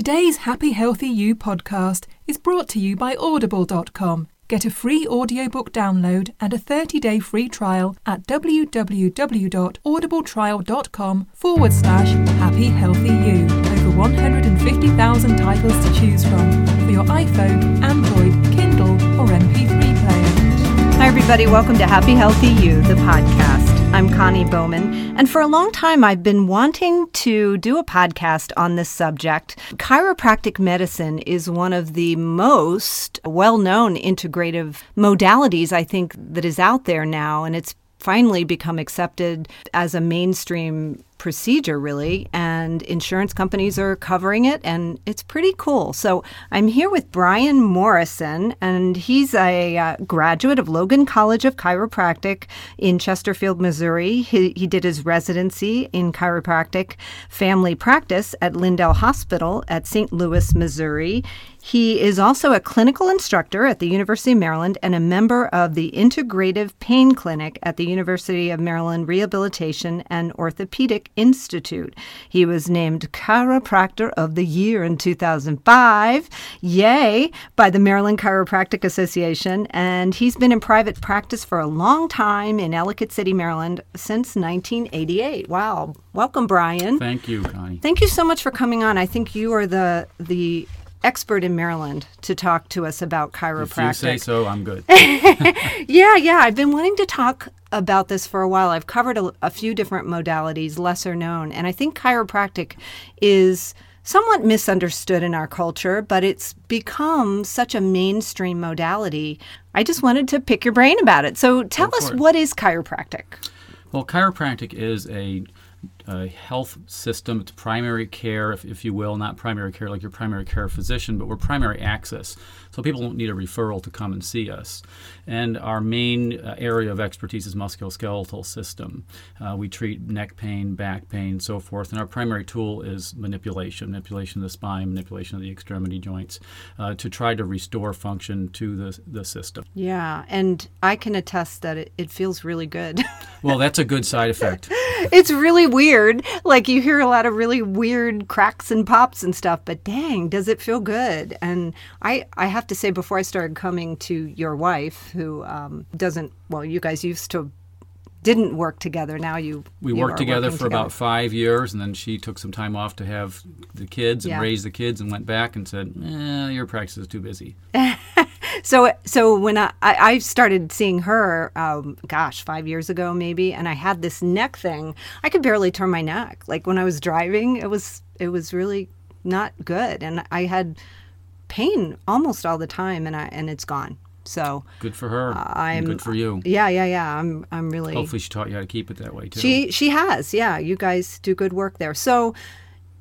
Today's Happy Healthy You podcast is brought to you by Audible.com. Get a free audiobook download and a 30-day free trial at www.audibletrial.com forward slash happy healthy you. Over 150,000 titles to choose from for your iPhone, Android, Kindle or MP3 player. Hi, everybody. Welcome to Happy Healthy You, the podcast. I'm Connie Bowman, and for a long time I've been wanting to do a podcast on this subject. Chiropractic medicine is one of the most well known integrative modalities I think that is out there now, and it's finally become accepted as a mainstream procedure, really, and insurance companies are covering it, and it's pretty cool. So I'm here with Brian Morrison, and he's a uh, graduate of Logan College of Chiropractic in Chesterfield, Missouri. He, he did his residency in chiropractic family practice at Lindell Hospital at St. Louis, Missouri. He is also a clinical instructor at the University of Maryland and a member of the Integrative Pain Clinic at the University of Maryland Rehabilitation and Orthopedic Institute. He was named Chiropractor of the Year in 2005, yay, by the Maryland Chiropractic Association, and he's been in private practice for a long time in Ellicott City, Maryland since 1988. Wow. Welcome, Brian. Thank you, Connie. Thank you so much for coming on. I think you are the the expert in Maryland to talk to us about chiropractic. If you say so, I'm good. yeah, yeah. I've been wanting to talk about this for a while. I've covered a, a few different modalities, lesser known, and I think chiropractic is somewhat misunderstood in our culture, but it's become such a mainstream modality. I just wanted to pick your brain about it. So tell us it. what is chiropractic? Well, chiropractic is a, a health system. It's primary care, if, if you will, not primary care like your primary care physician, but we're primary access. So people don't need a referral to come and see us. And our main uh, area of expertise is musculoskeletal system. Uh, we treat neck pain, back pain, so forth. And our primary tool is manipulation, manipulation of the spine, manipulation of the extremity joints, uh, to try to restore function to the, the system. Yeah, and I can attest that it, it feels really good. Well, that's a good side effect. it's really weird. Like you hear a lot of really weird cracks and pops and stuff, but dang, does it feel good? And I, I have to say, before I started coming to your wife, who um, doesn't, well, you guys used to didn't work together. Now you We you worked together for about five years, and then she took some time off to have the kids and Yeah. raise the kids, and went back and said, eh, "Your practice is too busy." So, so when I, I I started seeing her, um, gosh, five years ago maybe, and I had this neck thing, I could barely turn my neck. Like when I was driving, it was it was really not good, and I had pain almost all the time, and I and it's gone. So Good for her. Uh, I'm good for you. yeah, yeah, yeah. I'm I'm really Hopefully, she taught you how to keep it that way too. she she has, yeah. You guys do good work there. So,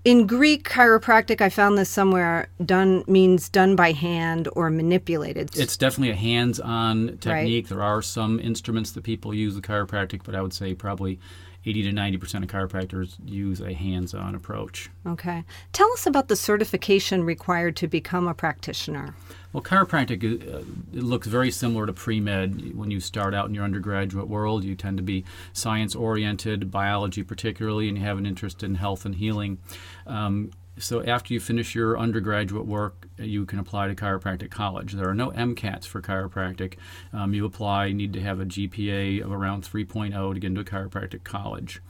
in Greek chiropractic, I found this somewhere. Done means done by hand or manipulated. it's definitely a hands-on technique. There are some instruments that people use with chiropractic, but I would say probably 80 to 90 percent of chiropractors use a hands-on approach. okay. Tell us about the certification required to become a practitioner. Well, chiropractic uh, it looks very similar to pre med. When you start out in your undergraduate world, you tend to be science oriented, biology particularly, and you have an interest in health and healing. Um, so after you finish your undergraduate work, you can apply to chiropractic college. There are no MCATs for chiropractic. Um, you apply, need to have a GPA of around 3.0 to get into a chiropractic college.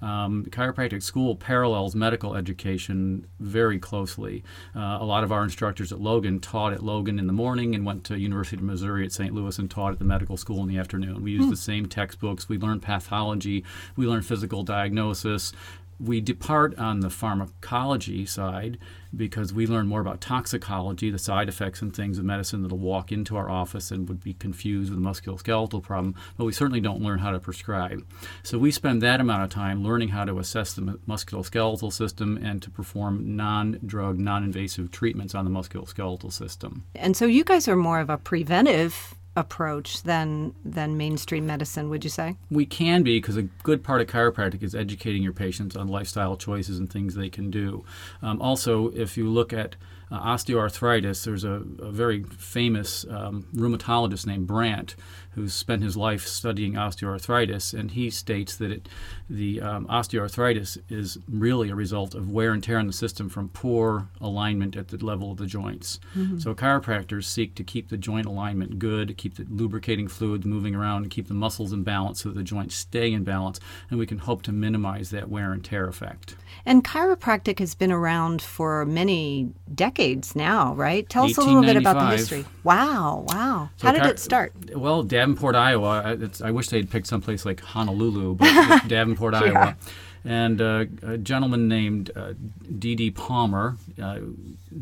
Um, chiropractic school parallels medical education very closely. Uh, a lot of our instructors at Logan taught at Logan in the morning and went to University of Missouri at St. Louis and taught at the medical school in the afternoon. We use the same textbooks. We learn pathology. We learn physical diagnosis we depart on the pharmacology side because we learn more about toxicology, the side effects and things of medicine that'll walk into our office and would be confused with a musculoskeletal problem, but we certainly don't learn how to prescribe. So we spend that amount of time learning how to assess the musculoskeletal system and to perform non drug, non invasive treatments on the musculoskeletal system. And so you guys are more of a preventive approach than than mainstream medicine, would you say? We can be because a good part of chiropractic is educating your patients on lifestyle choices and things they can do. Um, also, if you look at uh, osteoarthritis. There's a, a very famous um, rheumatologist named Brandt who spent his life studying osteoarthritis, and he states that it, the um, osteoarthritis is really a result of wear and tear in the system from poor alignment at the level of the joints. Mm-hmm. So chiropractors seek to keep the joint alignment good, keep the lubricating fluids moving around, keep the muscles in balance so that the joints stay in balance, and we can hope to minimize that wear and tear effect. And chiropractic has been around for many decades now, right? Tell us a little bit about the history. Wow, wow. So How did it start? Well, Davenport, Iowa. I wish they'd picked someplace like Honolulu, but Davenport, yeah. Iowa. And uh, a gentleman named uh, D.D. Palmer uh,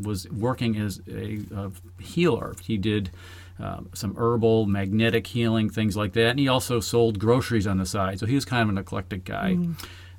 was working as a, a healer. He did uh, some herbal, magnetic healing, things like that. And he also sold groceries on the side. So he was kind of an eclectic guy. Mm.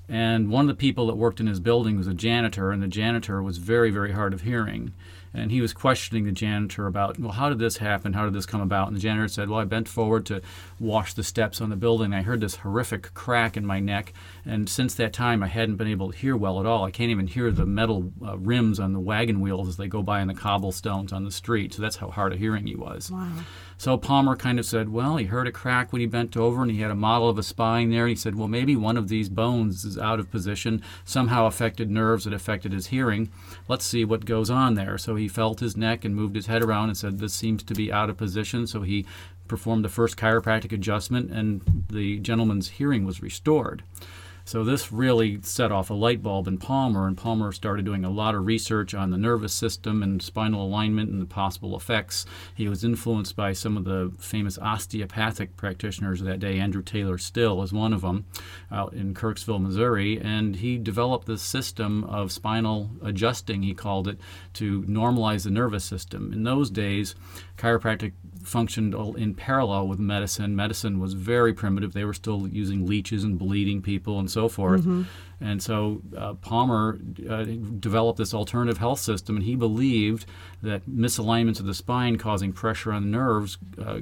And one of the people that worked in his building was a janitor, and the janitor was very, very hard of hearing and he was questioning the janitor about, well, how did this happen? How did this come about? And the janitor said, well, I bent forward to wash the steps on the building. I heard this horrific crack in my neck, and since that time, I hadn't been able to hear well at all. I can't even hear the metal uh, rims on the wagon wheels as they go by on the cobblestones on the street. So that's how hard of hearing he was. Wow. So Palmer kind of said, well, he heard a crack when he bent over, and he had a model of a spine there. And he said, well, maybe one of these bones is out of position, somehow affected nerves that affected his hearing. Let's see what goes on there. So he felt his neck and moved his head around and said, this seems to be out of position. So he performed the first chiropractic adjustment, and the gentleman's hearing was restored. So this really set off a light bulb in Palmer, and Palmer started doing a lot of research on the nervous system and spinal alignment and the possible effects. He was influenced by some of the famous osteopathic practitioners of that day. Andrew Taylor Still is one of them out in Kirksville, Missouri, and he developed this system of spinal adjusting, he called it, to normalize the nervous system. In those days, chiropractic functioned in parallel with medicine. Medicine was very primitive. They were still using leeches and bleeding people and so forth. Mm-hmm. And so uh, Palmer uh, developed this alternative health system, and he believed that misalignments of the spine causing pressure on the nerves uh,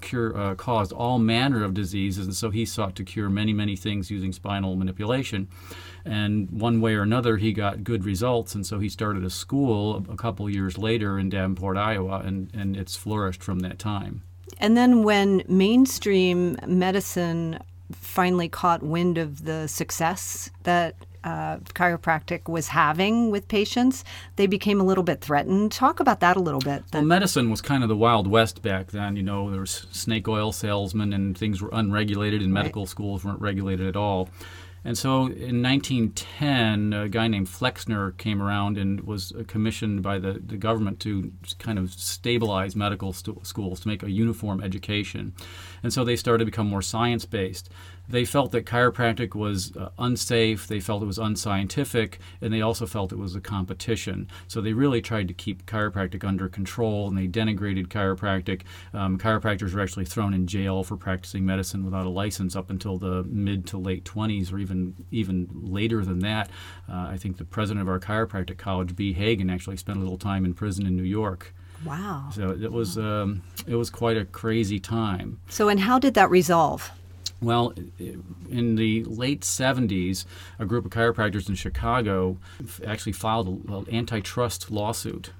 cure, uh, caused all manner of diseases. And so he sought to cure many, many things using spinal manipulation. And one way or another, he got good results. And so he started a school a couple years later in Davenport, Iowa, and, and it's flourished from that time. And then when mainstream medicine finally caught wind of the success that uh, chiropractic was having with patients, they became a little bit threatened. Talk about that a little bit. Well, medicine was kind of the Wild West back then. You know, there was snake oil salesmen and things were unregulated, and medical right. schools weren't regulated at all. And so in 1910, a guy named Flexner came around and was commissioned by the, the government to kind of stabilize medical st- schools, to make a uniform education. And so they started to become more science based they felt that chiropractic was uh, unsafe, they felt it was unscientific, and they also felt it was a competition. So they really tried to keep chiropractic under control and they denigrated chiropractic. Um, chiropractors were actually thrown in jail for practicing medicine without a license up until the mid to late 20s or even, even later than that. Uh, I think the president of our chiropractic college, B. Hagen, actually spent a little time in prison in New York. Wow. So it was um, it was quite a crazy time. So and how did that resolve? Well, in the late 70s, a group of chiropractors in Chicago actually filed an antitrust lawsuit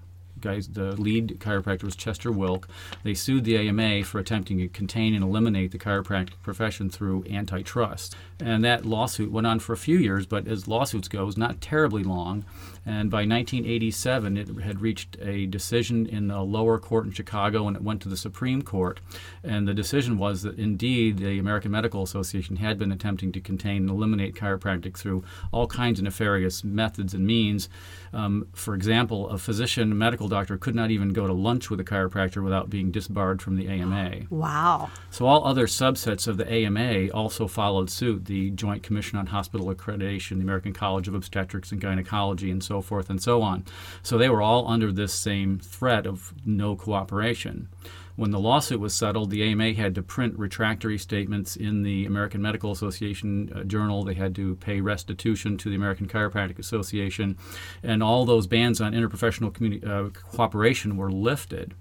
guys, the lead chiropractor was Chester Wilk. They sued the AMA for attempting to contain and eliminate the chiropractic profession through antitrust. And that lawsuit went on for a few years, but as lawsuits go, was not terribly long. And by 1987, it had reached a decision in the lower court in Chicago, and it went to the Supreme Court. And the decision was that indeed the American Medical Association had been attempting to contain and eliminate chiropractic through all kinds of nefarious methods and means. Um, for example, a physician, medical doctor, could not even go to lunch with a chiropractor without being disbarred from the AMA. Wow. So all other subsets of the AMA also followed suit the Joint Commission on Hospital Accreditation, the American College of Obstetrics and Gynecology, and so forth and so on. So they were all under this same threat of no cooperation. When the lawsuit was settled, the AMA had to print retractory statements in the American Medical Association uh, journal. They had to pay restitution to the American Chiropractic Association, and all those bans on interprofessional communi- uh, cooperation were lifted.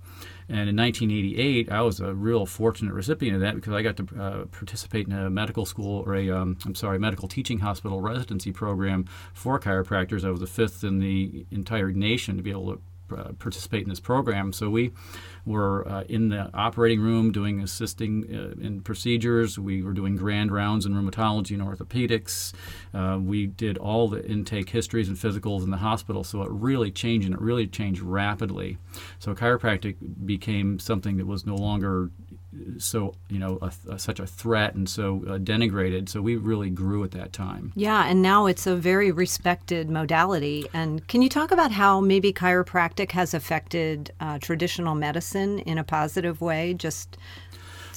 And in 1988, I was a real fortunate recipient of that because I got to uh, participate in a medical school or a, um, I'm sorry, medical teaching hospital residency program for chiropractors. I was the fifth in the entire nation to be able to uh, participate in this program. So we were uh, in the operating room doing assisting uh, in procedures. We were doing grand rounds in rheumatology and orthopedics. Uh, we did all the intake histories and physicals in the hospital. So it really changed, and it really changed rapidly. So chiropractic became something that was no longer so you know a, a, such a threat and so uh, denigrated. So we really grew at that time. Yeah, and now it's a very respected modality. And can you talk about how maybe chiropractic has affected uh, traditional medicine in a positive way? Just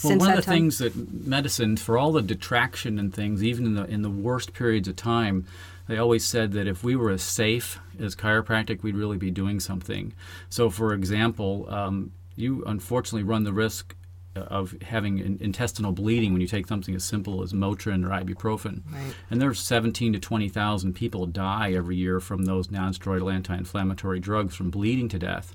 well, one of the time? things that medicine, for all the detraction and things, even in the in the worst periods of time, they always said that if we were as safe as chiropractic, we'd really be doing something. So, for example, um, you unfortunately run the risk of having in, intestinal bleeding when you take something as simple as Motrin or ibuprofen. Right. And there's 17 to 20,000 people die every year from those nonsteroidal anti-inflammatory drugs from bleeding to death.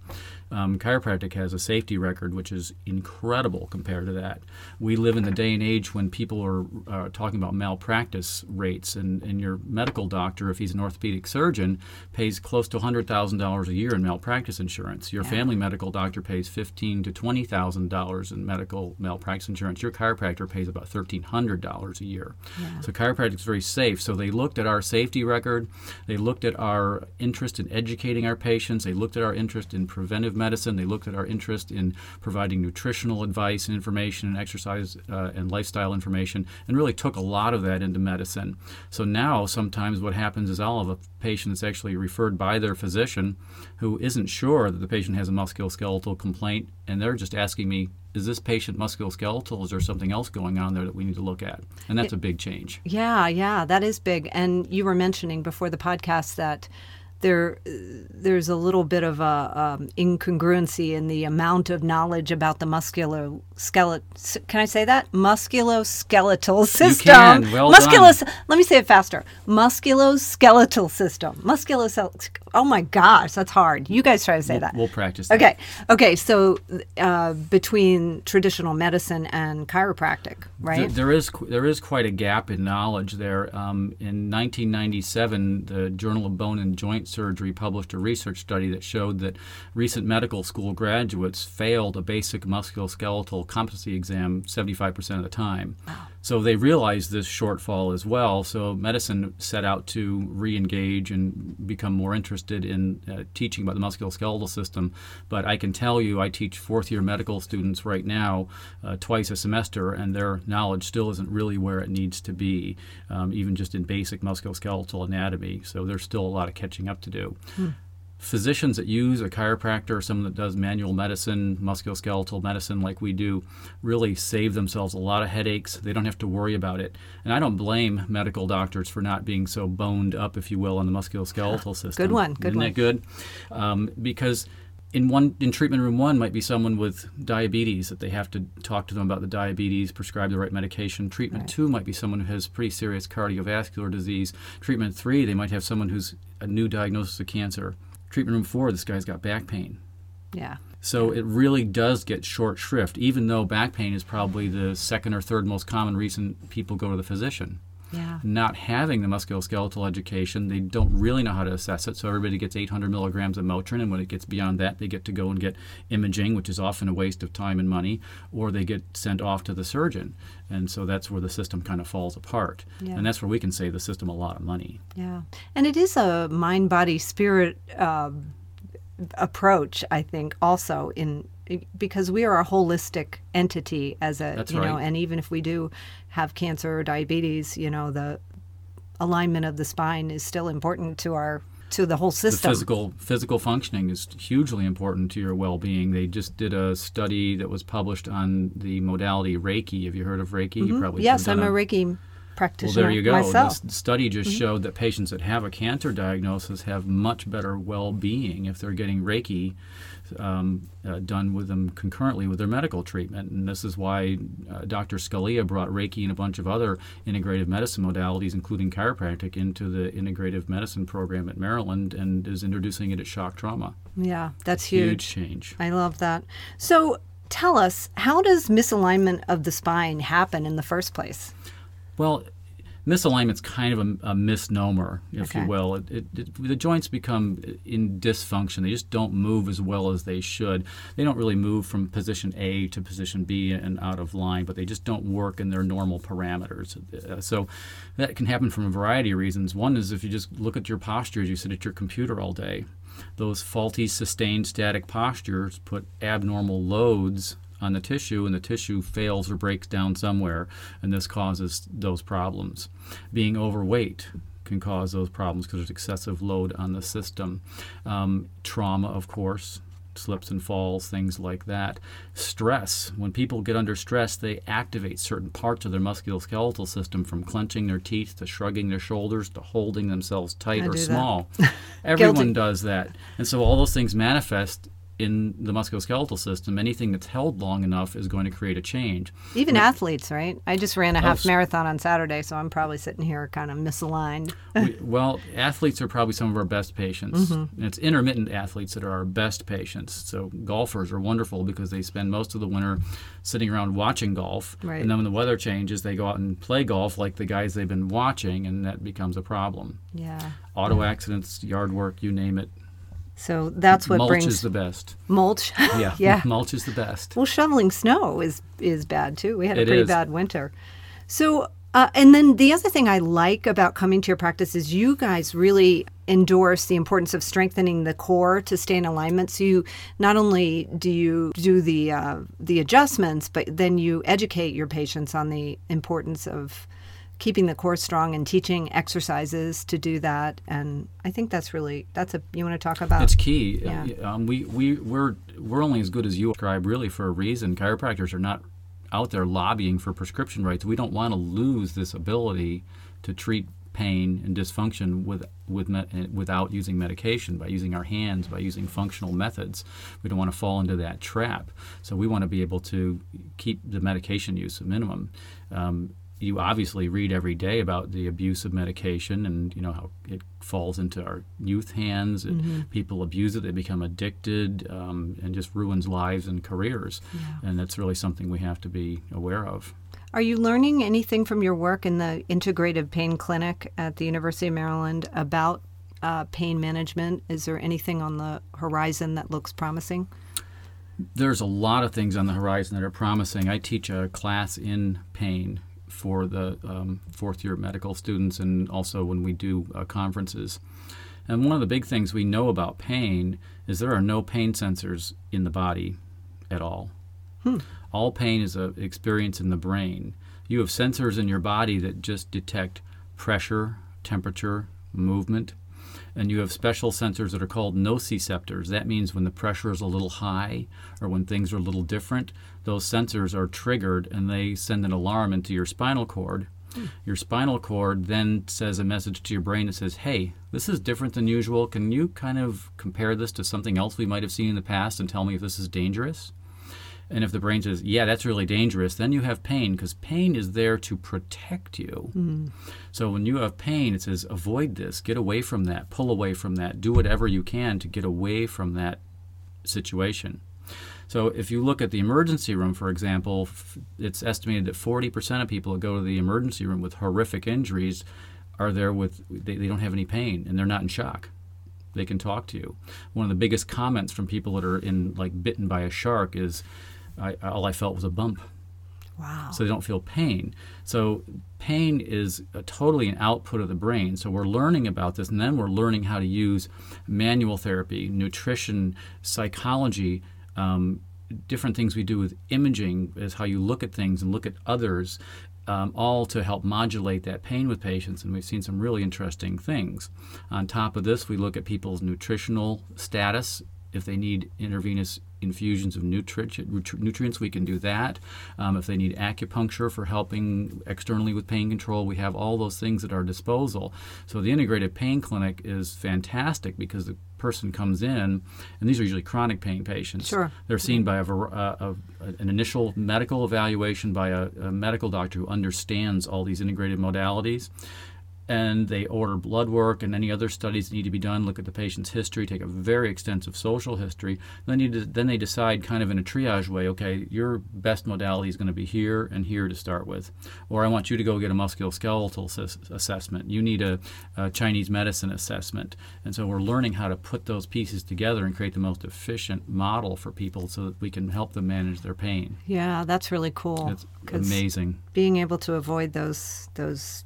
Um, chiropractic has a safety record which is incredible compared to that. We live in the day and age when people are uh, talking about malpractice rates, and, and your medical doctor, if he's an orthopedic surgeon, pays close to $100,000 a year in malpractice insurance. Your Yeah. family medical doctor pays fifteen to $20,000 in medical malpractice insurance. Your chiropractor pays about $1,300 a year. So chiropractic is very safe. So they looked at our safety record, they looked at our interest in educating our patients, they looked at our interest in preventive medicine, they looked at our interest in providing nutritional advice and information and exercise uh, and lifestyle information, and really took a lot of that into medicine. So now sometimes what happens is I'll have a patient that's actually referred by their physician who isn't sure that the patient has a musculoskeletal complaint, and they're just asking me, is this patient musculoskeletal? Is there something else going on there that we need to look at? And that's a big change. Yeah, yeah, that is big. And you were mentioning before the podcast that there there's a little bit of a um, incongruency in the amount of knowledge about the muscular skeleton. Can I say that musculoskeletal system? You can. Well Musculos- Let me say it faster. Musculoskeletal system. Musculoskeletal. Oh my gosh, that's hard. You guys try to say that. We'll practice that. Okay. Okay. So uh, between traditional medicine and chiropractic, right? There, there is there is quite a gap in knowledge there. Um, in 1997, the Journal of Bone and Joint Surgery published a research study that showed that recent medical school graduates failed a basic musculoskeletal competency exam 75% of the time. So they realized this shortfall as well. So medicine set out to re-engage and become more interested in uh, teaching about the musculoskeletal system. But I can tell you, I teach fourth-year medical students right now uh, twice a semester, and their knowledge still isn't really where it needs to be, um, even just in basic musculoskeletal anatomy. So there's still a lot of catching up to do physicians that use a chiropractor or someone that does manual medicine, musculoskeletal medicine like we do, really save themselves a lot of headaches. They don't have to worry about it. And I don't blame medical doctors for not being so boned up, if you will, on the musculoskeletal system. Good one, good Isn't one. that good? Um, because in one in treatment room one might be someone with diabetes that they have to talk to them about the diabetes, prescribe the right medication. Treatment two might be someone who has pretty serious cardiovascular disease. Treatment three, they might have someone who's a new diagnosis of cancer. Treatment room four, this guy's got back pain. yeah. So it really does get short shrift, even though back pain is probably the second or third most common reason people go to the physician. Yeah. Not having the musculoskeletal education, they don't really know how to assess it. So everybody gets 800 milligrams of Motrin, and when it gets beyond that, they get to go and get imaging, which is often a waste of time and money, or they get sent off to the surgeon. And so that's where the system kind of falls apart. Yeah. And that's where we can save the system a lot of money. Yeah, and it is a mind, body, spirit um approach. I think also in because we are a holistic entity as a That's you know, right. and even if we do have cancer or diabetes, you know, the alignment of the spine is still important to our to the whole the system. physical physical functioning is hugely important to your well-being. They just did a study that was published on the modality Reiki. Have you heard of Reiki? You probably Mm-hmm. yes, I'm done a Reiki practitioner. Well, there you go. myself. This study just Mm-hmm. showed that patients that have a cancer diagnosis have much better well-being if they're getting Reiki um, uh, done with them concurrently with their medical treatment. And this is why uh, Dr. Scalea brought Reiki and a bunch of other integrative medicine modalities, including chiropractic, into the integrative medicine program at Maryland and is introducing it at shock trauma. Yeah, that's Huge change. I love that. So tell us, how does misalignment of the spine happen in the first place? Well, misalignment's kind of a, a misnomer, if Okay. you will. It, it, it, the joints become in dysfunction. They just don't move as well as they should. They don't really move from position A to position B and out of line, but they just don't work in their normal parameters. Uh, so that can happen from a variety of reasons. One is if you just look at your posture as you sit at your computer all day. Those faulty, sustained, static postures put abnormal loads on the tissue, and the tissue fails or breaks down somewhere, and this causes those problems. Being overweight can cause those problems because there's excessive load on the system. Um, trauma, of course, slips and falls, things like that. Stress. When people get under stress, they activate certain parts of their musculoskeletal system from clenching their teeth to shrugging their shoulders to holding themselves tight I or small. Everyone does that. And so all those things manifest in the musculoskeletal system. Anything that's held long enough is going to create a change. Even athletes, right? I just ran a half marathon on Saturday, so I'm probably sitting here kind of misaligned. we, well, athletes are probably some of our best patients. Mm-hmm. And it's intermittent athletes that are our best patients. So golfers are wonderful because they spend most of the winter sitting around watching golf. Right. And then when the weather changes, they go out and play golf like the guys they've been watching, and that becomes a problem. Yeah. Auto accidents, yard work, you name it. So that's what mulch brings is the best. mulch. Yeah, yeah. mulch is the best. Well, shoveling snow is is bad too. We had a It pretty is. bad winter. So, uh, and then the other thing I like about coming to your practice is you guys really endorse the importance of strengthening the core to stay in alignment. So you not only do you do the uh, the adjustments, but then you educate your patients on the importance of keeping the core strong and teaching exercises to do that. And I think that's really that's a you want to talk about. It's key. Yeah. Um, we we we're we're only as good as you describe, really, for a reason. Chiropractors are not out there lobbying for prescription rights. We don't want to lose this ability to treat pain and dysfunction with with me, uh, without using medication by using our hands by using functional methods we don't want to fall into that trap so we want to be able to keep the medication use a minimum um, you obviously read every day about the abuse of medication and you know how it falls into our youth hands and people abuse it they become addicted um, and just ruins lives and careers and that's really something we have to be aware of Are you learning anything from your work in the integrative pain clinic at the University of Maryland about uh, pain management? Is there anything on the horizon that looks promising? There's a lot of things on the horizon that are promising. I teach a class in pain for the um, fourth year medical students and also when we do uh, conferences. And one of the big things we know about pain is there are no pain sensors in the body at all. All pain is an experience in the brain. You have sensors in your body that just detect pressure, temperature, movement, and you have special sensors that are called nociceptors. That means when the pressure is a little high or when things are a little different, those sensors are triggered and they send an alarm into your spinal cord. Hmm. Your spinal cord then says a message to your brain that says, Hey, this is different than usual. Can you kind of compare this to something else we might have seen in the past and tell me if this is dangerous? And if the brain says, yeah, that's really dangerous, then you have pain because pain is there to protect you. Hmm. So when you have pain, it says, avoid this, get away from that, pull away from that, do whatever you can to get away from that situation. So if you look at the emergency room, for example, f- it's estimated that 40% of people that go to the emergency room with horrific injuries are there with, they, they don't have any pain and they're not in shock they can talk to you. One of the biggest comments from people that are in like bitten by a shark is, I, all I felt was a bump. Wow. So they don't feel pain. So pain is a, totally an output of the brain. So we're learning about this, and then we're learning how to use manual therapy, nutrition, psychology. Um, different things we do with imaging is how you look at things and look at others um, all to help modulate that pain with patients. And we've seen some really interesting things. On top of this, we look at people's nutritional status. If they need intravenous infusions of nutri- nutri- nutrients, we can do that. Um, if they need acupuncture for helping externally with pain control, we have all those things at our disposal. So the integrated pain clinic is fantastic because the person comes in, and these are usually chronic pain patients. Sure. They're seen by a, var- uh, a, an initial medical evaluation by a, a medical doctor who understands all these integrated modalities. And they order blood work and any other studies that need to be done. Look at the patient's history, take a very extensive social history. Then you then they decide kind of in a triage way. Okay, your best modality is going to be here and here to start with, or I want you to go get a musculoskeletal s- assessment. You need a, a Chinese medicine assessment, and so we're learning how to put those pieces together and create the most efficient model for people so that we can help them manage their pain. Yeah, that's really cool. It's amazing. Being able to avoid those those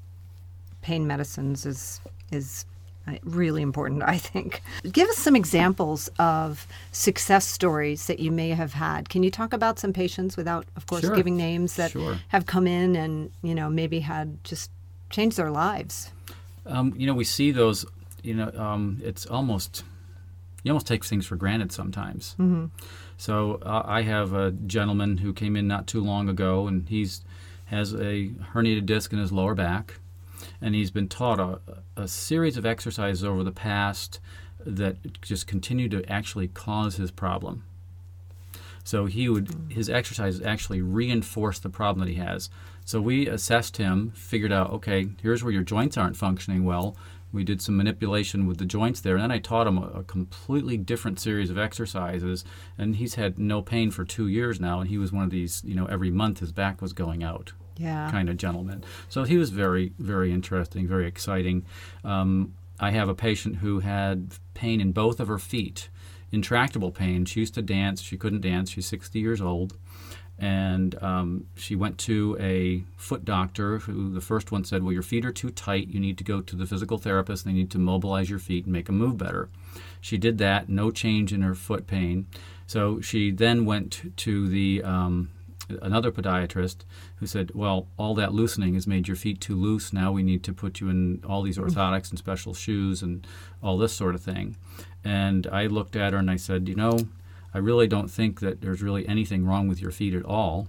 pain medicines is is uh, really important, I think. Give us some examples of success stories that you may have had. Can you talk about some patients without, of course, Sure. giving names that Sure. have come in and you know maybe had just changed their lives? Um, you know, we see those. You know, um, it's almost you almost take things for granted sometimes. Mm-hmm. So uh, I have a gentleman who came in not too long ago, and he's has a herniated disc in his lower back, and he's been taught a, a series of exercises over the past that just continue to actually cause his problem. So he would mm. his exercises actually reinforce the problem that he has. So we assessed him, figured out, okay, here's where your joints aren't functioning well. We did some manipulation with the joints there, and then I taught him a, a completely different series of exercises. And he's had no pain for two years now, and he was one of these, you know, every month his back was going out Yeah. kind of gentleman. So he was very, very interesting, very exciting. Um, I have a patient who had pain in both of her feet, intractable pain. She used to dance. She couldn't dance. She's 60 years old. And um, she went to a foot doctor who the first one said, Well, your feet are too tight. You need to go to the physical therapist. They need to mobilize your feet and make them move better. She did that, no change in her foot pain. So she then went to the um, another podiatrist who said, "Well, all that loosening has made your feet too loose. Now we need to put you in all these mm-hmm. orthotics and special shoes and all this sort of thing." And I looked at her and I said, "You know, I really don't think that there's really anything wrong with your feet at all."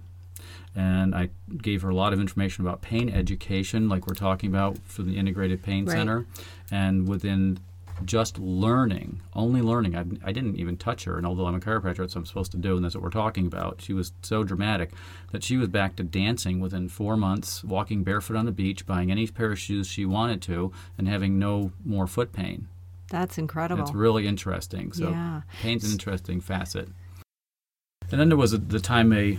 And I gave her a lot of information about pain education, like we're talking about for the Integrated Pain Right. Center. And within just learning, only learning. I, I didn't even touch her, and although I'm a chiropractor, that's what I'm supposed to do, and that's what we're talking about. She was so dramatic that she was back to dancing within four months, walking barefoot on the beach, buying any pair of shoes she wanted to, and having no more foot pain. That's incredible. It's really interesting. So Yeah. pain's an interesting facet. And then there was a, the time a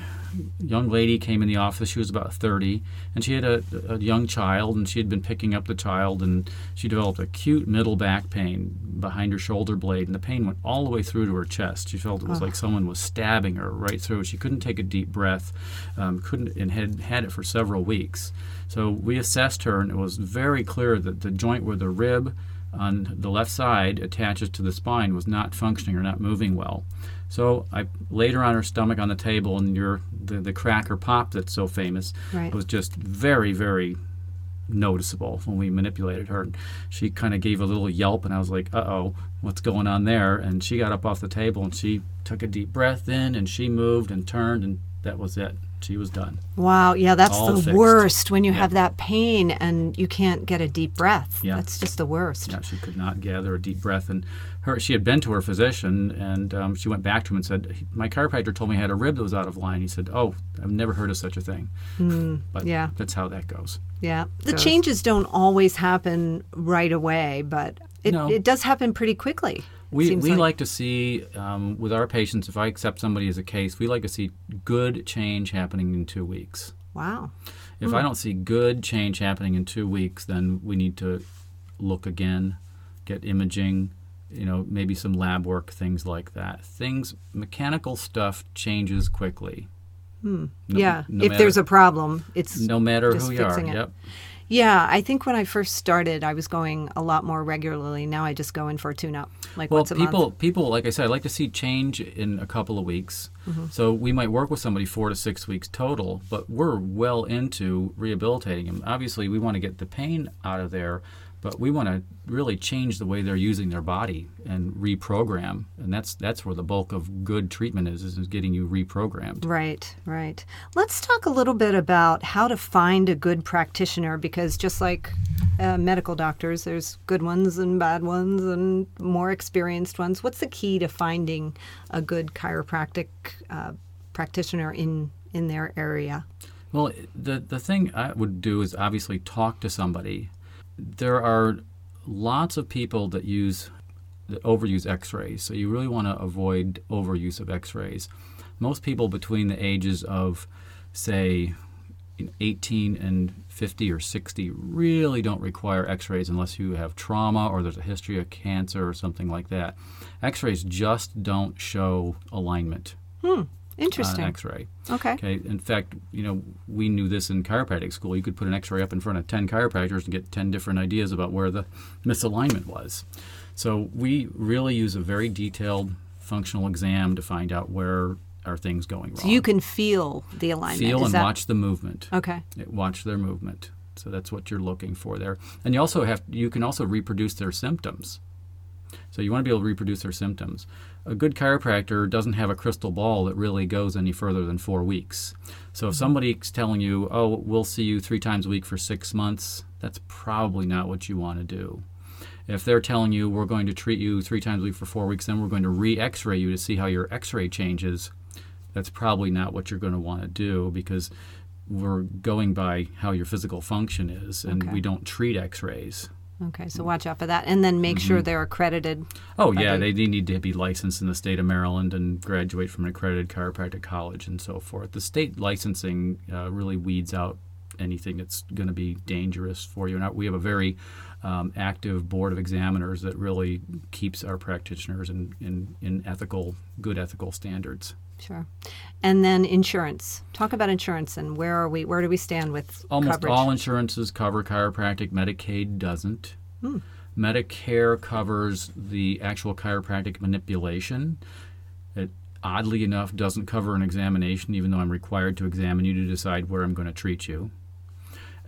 young lady came in the office. She was about 30, and she had a, a young child, and she had been picking up the child, and she developed acute middle back pain behind her shoulder blade, and the pain went all the way through to her chest. She felt it was like someone was stabbing her right through. She couldn't take a deep breath, um, couldn't, and had had it for several weeks. So we assessed her, and it was very clear that the joint where the rib on the left side attaches to the spine was not functioning or not moving well. So I laid her on her stomach on the table, and your the, the cracker pop that's so famous Right. was just very, very noticeable when we manipulated her. She kind of gave a little yelp, and I was like, "Uh oh, what's going on there?" And she got up off the table, and she took a deep breath in, and she moved and turned, and that was it. She was done. Wow, yeah, that's All the fixed. worst when you Yeah. have that pain and you can't get a deep breath. Yeah. That's just the worst. Yeah, she could not gather a deep breath, and her she had been to her physician, and um, she went back to him and said, "My chiropractor told me I had a rib that was out of line." He said, "Oh, I've never heard of such a thing." but yeah. that's how that goes. Yeah. The goes. changes don't always happen right away, but it, No. it does happen pretty quickly. We, we like- like, to see um, with our patients, if I accept somebody as a case, we like to see good change happening in two weeks. Wow. If Hmm. I don't see good change happening in two weeks, then we need to look again, get imaging, you know, maybe some lab work, things like that. Things, mechanical stuff changes quickly. No- yeah. no if there's a problem, it's no matter who you are. it. Yep. Yeah, I think when I first started, I was going a lot more regularly. Now I just go in for a tune-up, like Well, people, month. people, like I said, I like to see change in a couple of weeks. Mm-hmm. So we might work with somebody four to six weeks total, but we're well into rehabilitating them. Obviously, we want to get the pain out of there, but we want to really change the way they're using their body and reprogram. And that's that's where the bulk of good treatment is, is getting you reprogrammed. Right, right. Let's talk a little bit about how to find a good practitioner because just like uh, medical doctors, there's good ones and bad ones and more experienced ones. What's the key to finding a good chiropractic uh, practitioner in in their area? Well, the the thing I would do is obviously talk to somebody. There are lots of people that use that overuse X-rays, so you really want to avoid overuse of X-rays. Most people between the ages of, say, 18 and 50 or 60 really don't require x-rays unless you have trauma or there's a history of cancer or something like that x-rays just don't show alignment Hmm. Uh, Interesting. on an x-ray okay. okay in fact you know we knew this in chiropractic school you could put an x-ray up in front of 10 chiropractors and get 10 different ideas about where the misalignment was so we really use a very detailed functional exam to find out where are things going wrong So you can feel the alignment. feel Is and that- watch the movement Okay. watch their movement. So that's what you're looking for there. And you also have you can also reproduce their symptoms. So you want to be able to reproduce their symptoms. A good chiropractor doesn't have a crystal ball that really goes any further than four weeks. So if mm-hmm. somebody's telling you, "Oh, we'll see you three times a week for six months," that's probably not what you want to do. If they're telling you we're going to treat you three times a week for four weeks, then we're going to re-X-ray you to see how your X-ray changes, that's probably not what you're going to want to do because we're going by how your physical function is, and Okay. we don't treat X-rays. Okay. So watch out for that, and then make Mm-hmm. sure they're accredited. Oh yeah, they- they, need to be licensed in the state of Maryland and graduate from an accredited chiropractic college and so forth. The state licensing uh, really weeds out anything that's going to be dangerous for you. And we have a very um, active board of examiners that really keeps our practitioners in, in, in ethical, good ethical standards. Sure. And then insurance. Talk about insurance and where are we? Where do we stand with Almost coverage? all insurances cover chiropractic. Medicaid doesn't. Medicare covers the actual chiropractic manipulation. It oddly enough doesn't cover an examination, even though I'm required to examine you to decide where I'm going to treat you.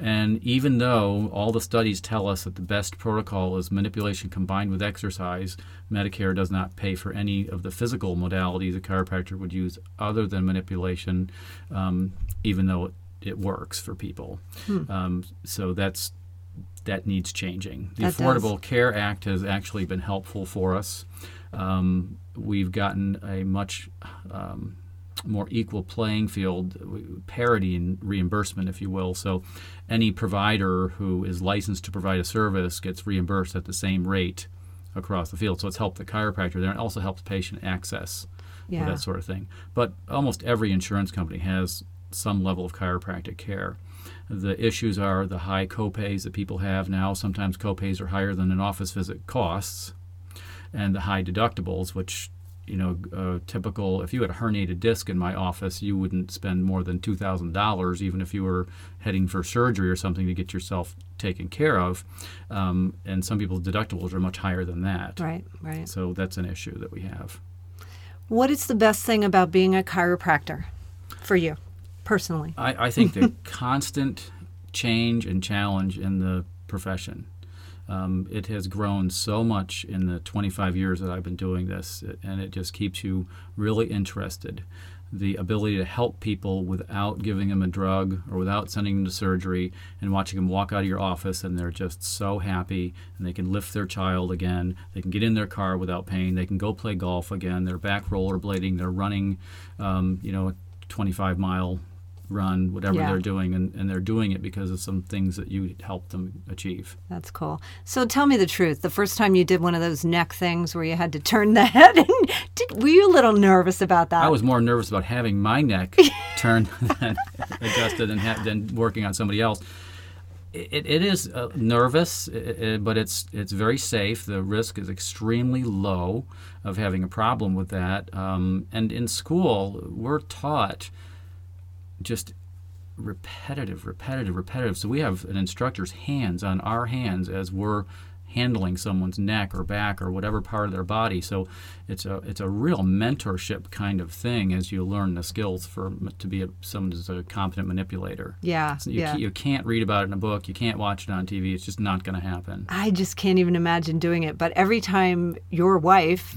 And even though all the studies tell us that the best protocol is manipulation combined with exercise, Medicare does not pay for any of the physical modalities a chiropractor would use other than manipulation, um, even though it, it works for people. Um, so that's that needs changing. The That does. Affordable Care Act has actually been helpful for us. Um, we've gotten a much um, more equal playing field, parity in reimbursement, if you will. So, any provider who is licensed to provide a service gets reimbursed at the same rate across the field. So, it's helped the chiropractor there and also helps patient access Yeah. that sort of thing. But almost every insurance company has some level of chiropractic care. The issues are the high copays that people have now. Sometimes copays are higher than an office visit costs, and the high deductibles, which you know, uh, typical. If you had a herniated disc in my office, you wouldn't spend more than two thousand dollars, even if you were heading for surgery or something to get yourself taken care of. Um, and some people's deductibles are much higher than that. Right. Right. So that's an issue that we have. What is the best thing about being a chiropractor for you personally? I, I think the constant change and challenge in the profession. Um, it has grown so much in the 25 years that I've been doing this, and it just keeps you really interested. The ability to help people without giving them a drug or without sending them to surgery, and watching them walk out of your office and they're just so happy, and they can lift their child again, they can get in their car without pain, they can go play golf again, they're back rollerblading, they're running, um, you know, a 25 mile run, whatever Yeah. they're doing, and, and they're doing it because of some things that you helped them achieve. That's cool. So tell me the truth. The first time you did one of those neck things where you had to turn the head, and did, were you a little nervous about that? I was more nervous about having my neck turned than adjusted and ha- than working on somebody else. It, it is uh, nervous, i- i- but it's it's very safe. The risk is extremely low of having a problem with that. Um, and in school, we're taught just repetitive, repetitive, repetitive. So we have an instructor's hands on our hands as we're handling someone's neck or back or whatever part of their body. So it's a it's a real mentorship kind of thing as you learn the skills for to be a, someone who's a competent manipulator. yeah, So you, yeah. you can't read about it in a book. You can't watch it on TV. It's just not going to happen. I just can't even imagine doing it. But every time your wife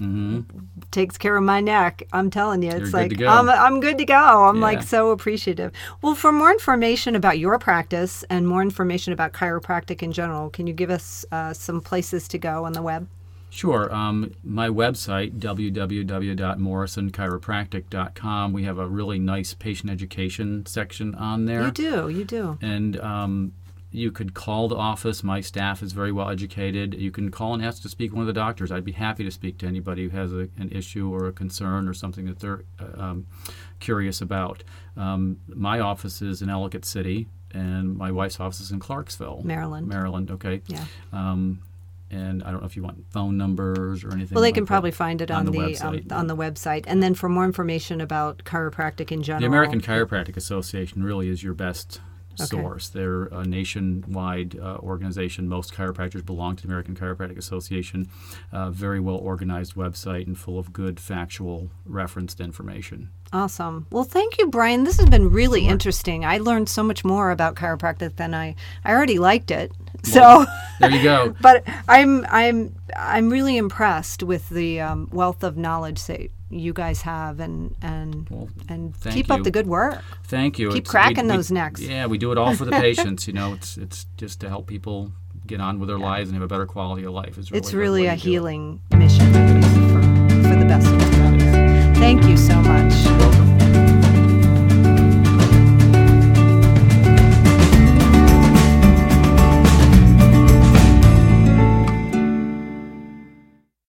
takes care of my neck, I'm telling you, it's Mm-hmm. good like go. I'm, I'm good to go. I'm like so appreciative. Well, for more information about your practice and more information about chiropractic in general, can you give us uh, some places to go on the web? Sure. Um, my website, www.morrisonchiropractic.com, we have a really nice patient education section on there. You do, you do. And um, you could call the office. My staff is very well educated. You can call and ask to speak one of the doctors. I'd be happy to speak to anybody who has a, an issue or a concern or something that they're uh, um, curious about. Um, my office is in Ellicott City, and my wife's office is in Clarksville, Maryland. Maryland, okay. Yeah. Um, and I don't know if you want phone numbers or anything. Well, they like can probably find it on, on the um, website, on the website, and then for more information about chiropractic in general. The American Chiropractic Association really is your best Okay. source. They're a nationwide uh, organization. Most chiropractors belong to the American Chiropractic Association. Uh, very well organized website and full of good factual referenced information. Awesome. Well, thank you, Brian. This has been really interesting. I learned so much more about chiropractic than I I already liked it. So, There you go. but I'm I'm I'm really impressed with the um, wealth of knowledge that you guys have, and and Well, and keep up the good work. Thank you. Keep It's- cracking those necks. Yeah, we do it all for the patients. You know, it's it's just to help people get on with their lives and have a better quality of life. Is really It's really a do it. healing mission for, for the best of us. Thank you so much.